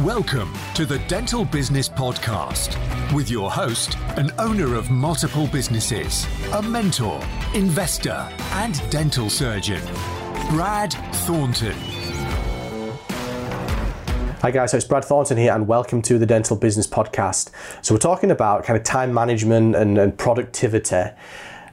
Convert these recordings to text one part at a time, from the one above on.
Welcome to the Dental Business Podcast with your host, an owner of multiple businesses, a mentor, investor, and dental surgeon, Brad Thornton. Hi guys, so it's Brad Thornton here and welcome to the Dental Business Podcast. So we're talking about kind of time management and, and productivity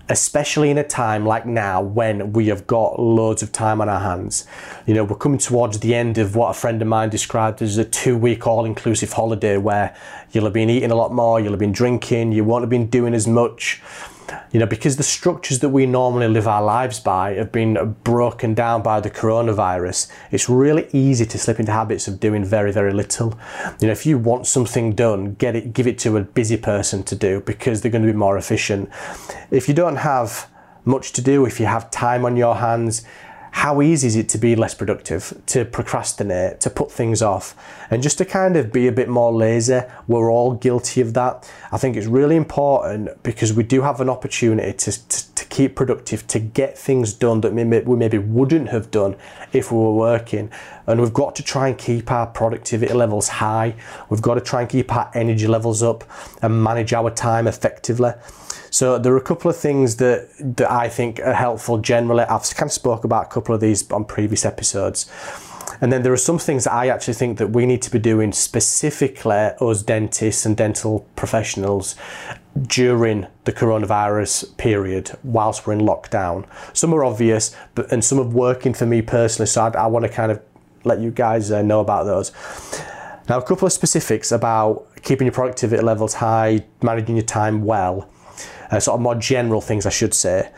especially in a time like now when we have got loads of time on our hands. You know, we're coming towards the end of what a friend of mine described as a two week all inclusive holiday where you'll have been eating a lot more, you'll have been drinking, you won't have been doing as much you know, because the structures that we normally live our lives by have been broken down by the coronavirus, it's really easy to slip into habits of doing very, very little. You know, if you want something done, get it, give it to a busy person to do because they're going to be more efficient. If you don't have much to do, if you have time on your hands, how easy is it to be less productive, to procrastinate, to put things off, and just to kind of be a bit more lazy? We're all guilty of that. I think it's really important because we do have an opportunity to, to, to keep productive, to get things done that we maybe wouldn't have done if we were working. And we've got to try and keep our productivity levels high. We've got to try and keep our energy levels up and manage our time effectively. So there are a couple of things that that I think are helpful generally. I've kind of spoke about a couple of these on previous episodes. And then there are some things that I actually think that we need to be doing specifically as dentists and dental professionals during the coronavirus period whilst we're in lockdown. Some are obvious, but and some are working for me personally. So I, I want to kind of let you guys uh, know about those. Now, a couple of specifics about keeping your productivity levels high, managing your time well uh, sort of more general things, I should say.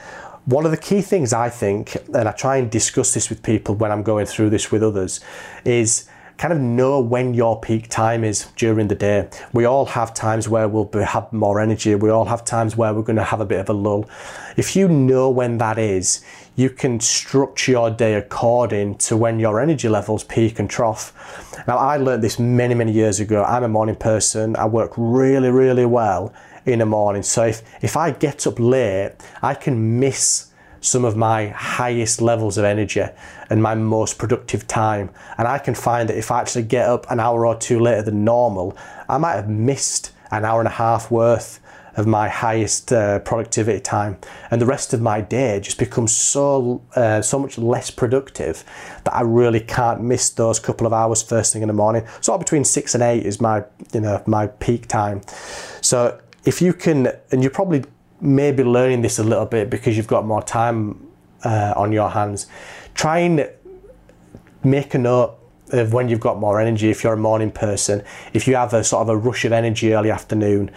One of the key things I think, and I try and discuss this with people when I'm going through this with others, is kind of know when your peak time is during the day. We all have times where we'll have more energy. We all have times where we're going to have a bit of a lull. If you know when that is, you can structure your day according to when your energy levels peak and trough. Now, I learned this many, many years ago. I'm a morning person. I work really, really well in the morning. So if, if I get up late, I can miss some of my highest levels of energy and my most productive time. And I can find that if I actually get up an hour or two later than normal, I might have missed an hour and a half worth of my highest uh, productivity time, and the rest of my day just becomes so uh, so much less productive that I really can't miss those couple of hours first thing in the morning. So between six and eight is my you know my peak time. So if you can, and you're probably maybe learning this a little bit because you've got more time uh, on your hands, try and make a note of when you've got more energy if you're a morning person if you have a sort of a rush of energy early afternoon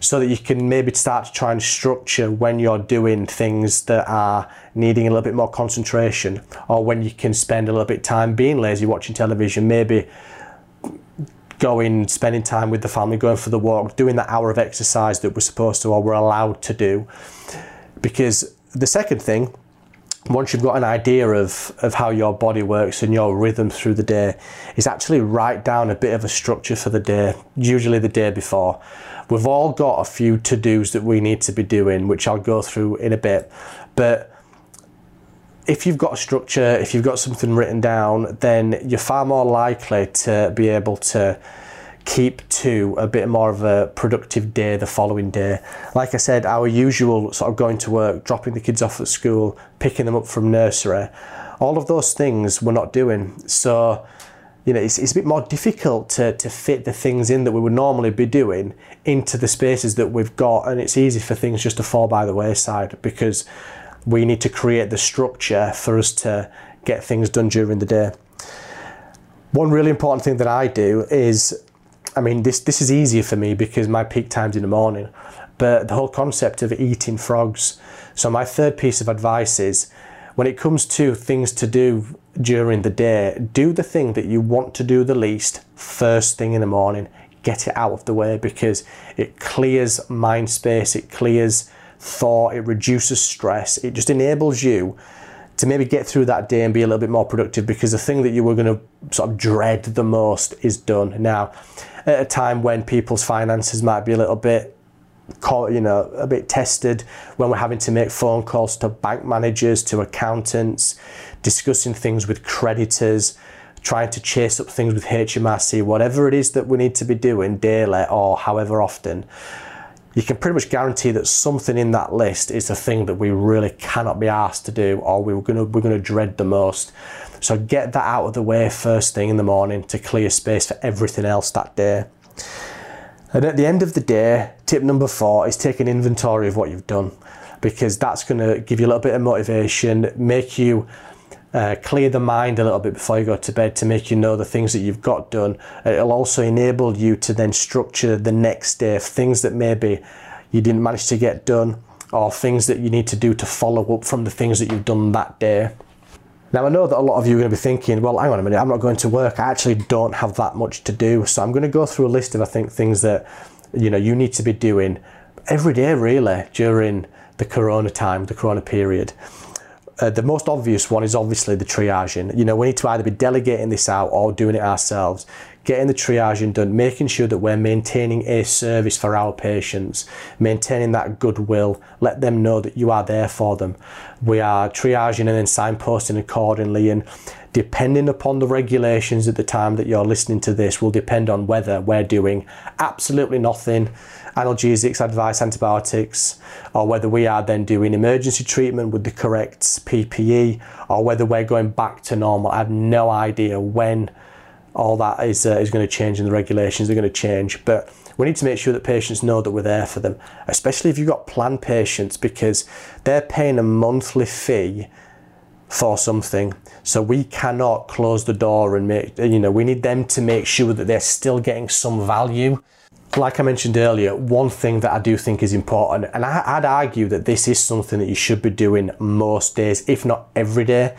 so that you can maybe start to try and structure when you're doing things that are needing a little bit more concentration or when you can spend a little bit of time being lazy watching television maybe going, spending time with the family, going for the walk, doing that hour of exercise that we're supposed to or we're allowed to do. Because the second thing, once you've got an idea of, of how your body works and your rhythm through the day, is actually write down a bit of a structure for the day, usually the day before. We've all got a few to dos that we need to be doing, which I'll go through in a bit. But if you've got a structure, if you've got something written down, then you're far more likely to be able to keep to a bit more of a productive day the following day. Like I said, our usual sort of going to work, dropping the kids off at school, picking them up from nursery, all of those things we're not doing. So, you know, it's, it's a bit more difficult to, to fit the things in that we would normally be doing into the spaces that we've got. And it's easy for things just to fall by the wayside because we need to create the structure for us to get things done during the day. One really important thing that I do is, I mean, this this is easier for me because my peak time's in the morning, but the whole concept of eating frogs. So my third piece of advice is, when it comes to things to do during the day, do the thing that you want to do the least first thing in the morning. Get it out of the way because it clears mind space, it clears thought, it reduces stress, it just enables you to maybe get through that day and be a little bit more productive because the thing that you were going to sort of dread the most is done. Now, at a time when people's finances might be a little bit you know, a bit tested when we're having to make phone calls to bank managers, to accountants, discussing things with creditors, trying to chase up things with HMRC, whatever it is that we need to be doing daily or however often, you can pretty much guarantee that something in that list is the thing that we really cannot be asked to do or we're gonna we're gonna dread the most. So get that out of the way first thing in the morning to clear space for everything else that day. And at the end of the day, tip number four is take an inventory of what you've done because that's going to give you a little bit of motivation, make you uh, clear the mind a little bit before you go to bed to make you know the things that you've got done. It'll also enable you to then structure the next day things that maybe you didn't manage to get done or things that you need to do to follow up from the things that you've done that day. Now, I know that a lot of you are going to be thinking, well, hang on a minute, I'm not going to work. I actually don't have that much to do. So I'm going to go through a list of, I think, things that, you know, you need to be doing every day, really, during the corona time, the corona period. Uh, the most obvious one is obviously the triaging. You know, we need to either be delegating this out or doing it ourselves getting the triaging done, making sure that we're maintaining a service for our patients, maintaining that goodwill, let them know that you are there for them. We are triaging and then signposting accordingly and depending upon the regulations at the time that you're listening to this will depend on whether we're doing absolutely nothing analgesics advice antibiotics or whether we are then doing emergency treatment with the correct PPE or whether we're going back to normal I have no idea when all that is, uh, is going to change and the regulations are going to change. But we need to make sure that patients know that we're there for them, especially if you've got planned patients because they're paying a monthly fee for something. So we cannot close the door and make, you know, we need them to make sure that they're still getting some value. Like I mentioned earlier, one thing that I do think is important, and I'd argue that this is something that you should be doing most days, if not every day,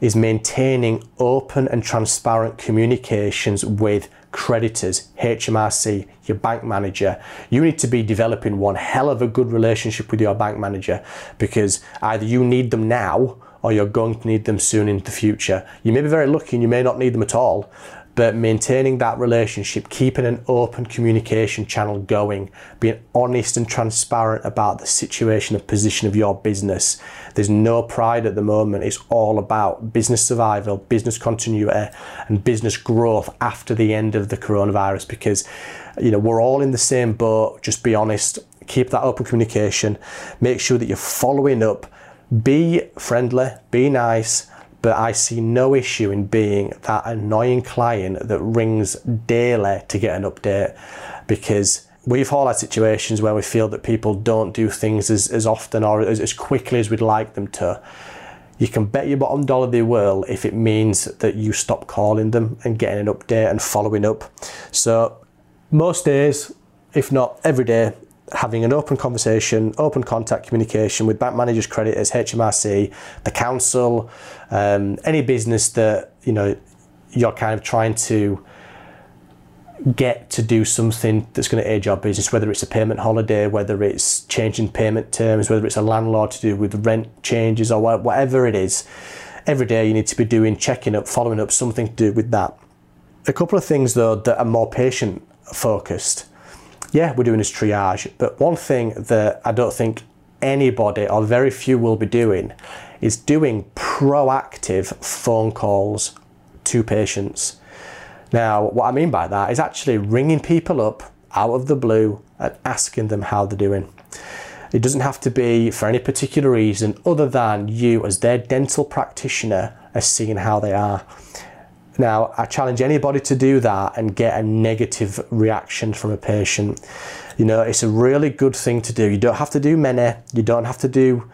is maintaining open and transparent communications with creditors, HMRC, your bank manager. You need to be developing one hell of a good relationship with your bank manager because either you need them now or you're going to need them soon in the future. You may be very lucky and you may not need them at all, but maintaining that relationship, keeping an open communication channel going, being honest and transparent about the situation and position of your business. There's no pride at the moment. It's all about business survival, business continuity, and business growth after the end of the coronavirus because you know we're all in the same boat. Just be honest, keep that open communication, make sure that you're following up, be friendly, be nice but I see no issue in being that annoying client that rings daily to get an update because we've all had situations where we feel that people don't do things as, as often or as, as quickly as we'd like them to. You can bet your bottom dollar they will if it means that you stop calling them and getting an update and following up. So, most days, if not every day, having an open conversation, open contact communication with bank managers, creditors, HMRC, the council, um, any business that you know you're kind of trying to get to do something that's going to aid your business, whether it's a payment holiday, whether it's changing payment terms, whether it's a landlord to do with rent changes or whatever it is. Every day you need to be doing checking up, following up, something to do with that. A couple of things though that are more patient focused yeah, we're doing this triage. But one thing that I don't think anybody or very few will be doing is doing proactive phone calls to patients. Now, what I mean by that is actually ringing people up out of the blue and asking them how they're doing. It doesn't have to be for any particular reason other than you, as their dental practitioner, are seeing how they are. Now, I challenge anybody to do that and get a negative reaction from a patient. You know, it's a really good thing to do. You don't have to do many, you don't have to do,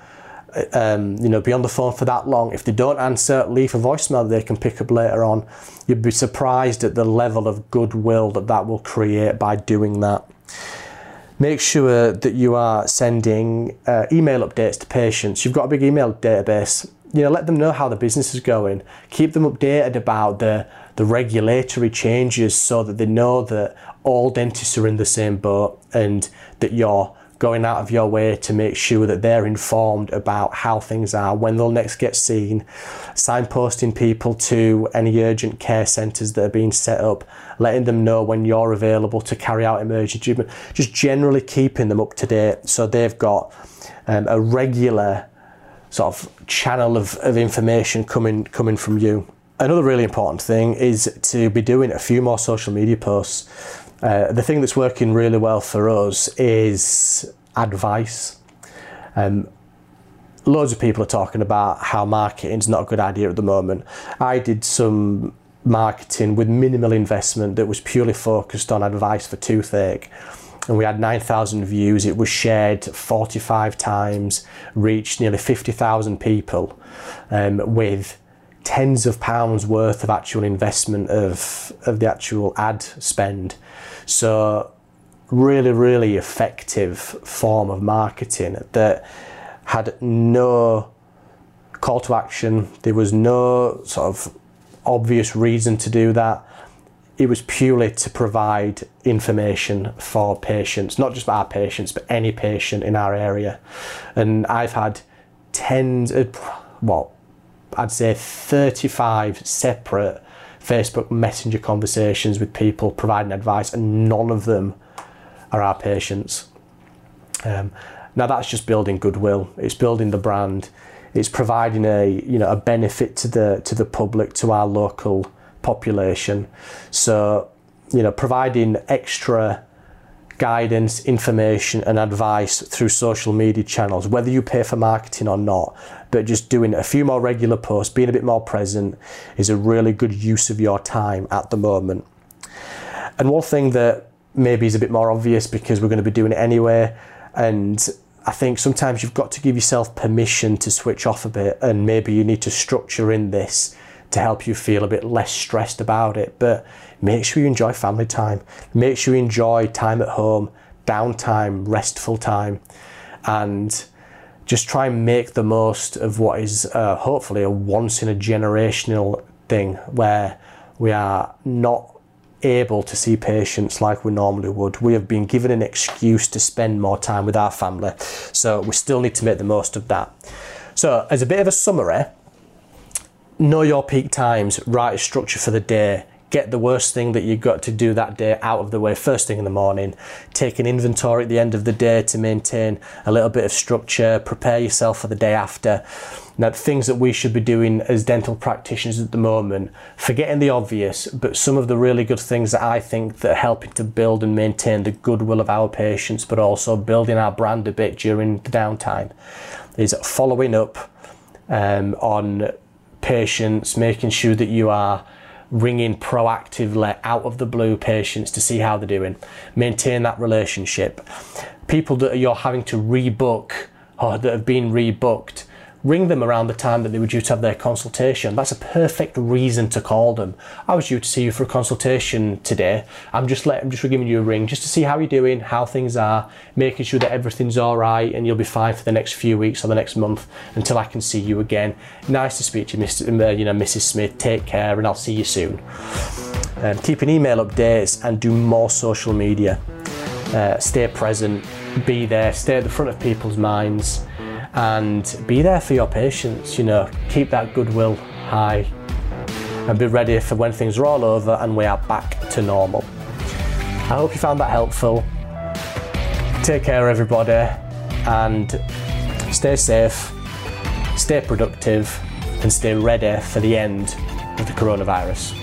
um, you know, be on the phone for that long. If they don't answer, leave a voicemail they can pick up later on. You'd be surprised at the level of goodwill that that will create by doing that. Make sure that you are sending uh, email updates to patients. You've got a big email database you know, let them know how the business is going. Keep them updated about the the regulatory changes so that they know that all dentists are in the same boat and that you're going out of your way to make sure that they're informed about how things are, when they'll next get seen, signposting people to any urgent care centres that are being set up, letting them know when you're available to carry out emergency treatment, just generally keeping them up to date so they've got um, a regular sort of channel of, of information coming coming from you. Another really important thing is to be doing a few more social media posts. Uh, the thing that's working really well for us is advice. Um, loads of people are talking about how marketing is not a good idea at the moment. I did some marketing with minimal investment that was purely focused on advice for toothache. And we had 9,000 views. It was shared 45 times, reached nearly 50,000 people um, with tens of pounds worth of actual investment of, of the actual ad spend. So, really, really effective form of marketing that had no call to action. There was no sort of obvious reason to do that. It was purely to provide information for patients, not just our patients, but any patient in our area. And I've had tens, of, well, I'd say 35 separate Facebook Messenger conversations with people providing advice, and none of them are our patients. Um, now that's just building goodwill. It's building the brand. It's providing a you know a benefit to the to the public, to our local population. So you know providing extra guidance, information, and advice through social media channels, whether you pay for marketing or not. But just doing a few more regular posts, being a bit more present, is a really good use of your time at the moment. And one thing that maybe is a bit more obvious because we're going to be doing it anyway, and I think sometimes you've got to give yourself permission to switch off a bit, and maybe you need to structure in this to help you feel a bit less stressed about it. But make sure you enjoy family time. Make sure you enjoy time at home, downtime, restful time, and just try and make the most of what is uh, hopefully a once in a generational thing where we are not able to see patients like we normally would. We have been given an excuse to spend more time with our family, so we still need to make the most of that. So, as a bit of a summary, know your peak times, write a structure for the day, get the worst thing that you've got to do that day out of the way first thing in the morning, take an inventory at the end of the day to maintain a little bit of structure, prepare yourself for the day after. Now, things that we should be doing as dental practitioners at the moment, forgetting the obvious, but some of the really good things that I think that are helping to build and maintain the goodwill of our patients, but also building our brand a bit during the downtime, is following up um, on patients, making sure that you are ringing proactively out of the blue patients to see how they're doing. Maintain that relationship. People that you're having to rebook or that have been rebooked, ring them around the time that they were due to have their consultation. That's a perfect reason to call them. I was due to see you for a consultation today. I'm just let, I'm just giving you a ring just to see how you're doing, how things are, making sure that everything's all right, and you'll be fine for the next few weeks or the next month until I can see you again. Nice to speak to you, Mr. Uh, you know, Mrs. Smith. Take care, and I'll see you soon. Um, keep an email updates and do more social media. Uh, stay present, be there, stay at the front of people's minds and be there for your patients. You know, keep that goodwill high and be ready for when things are all over and we are back to normal. I hope you found that helpful. Take care, everybody, and stay safe, stay productive, and stay ready for the end of the coronavirus.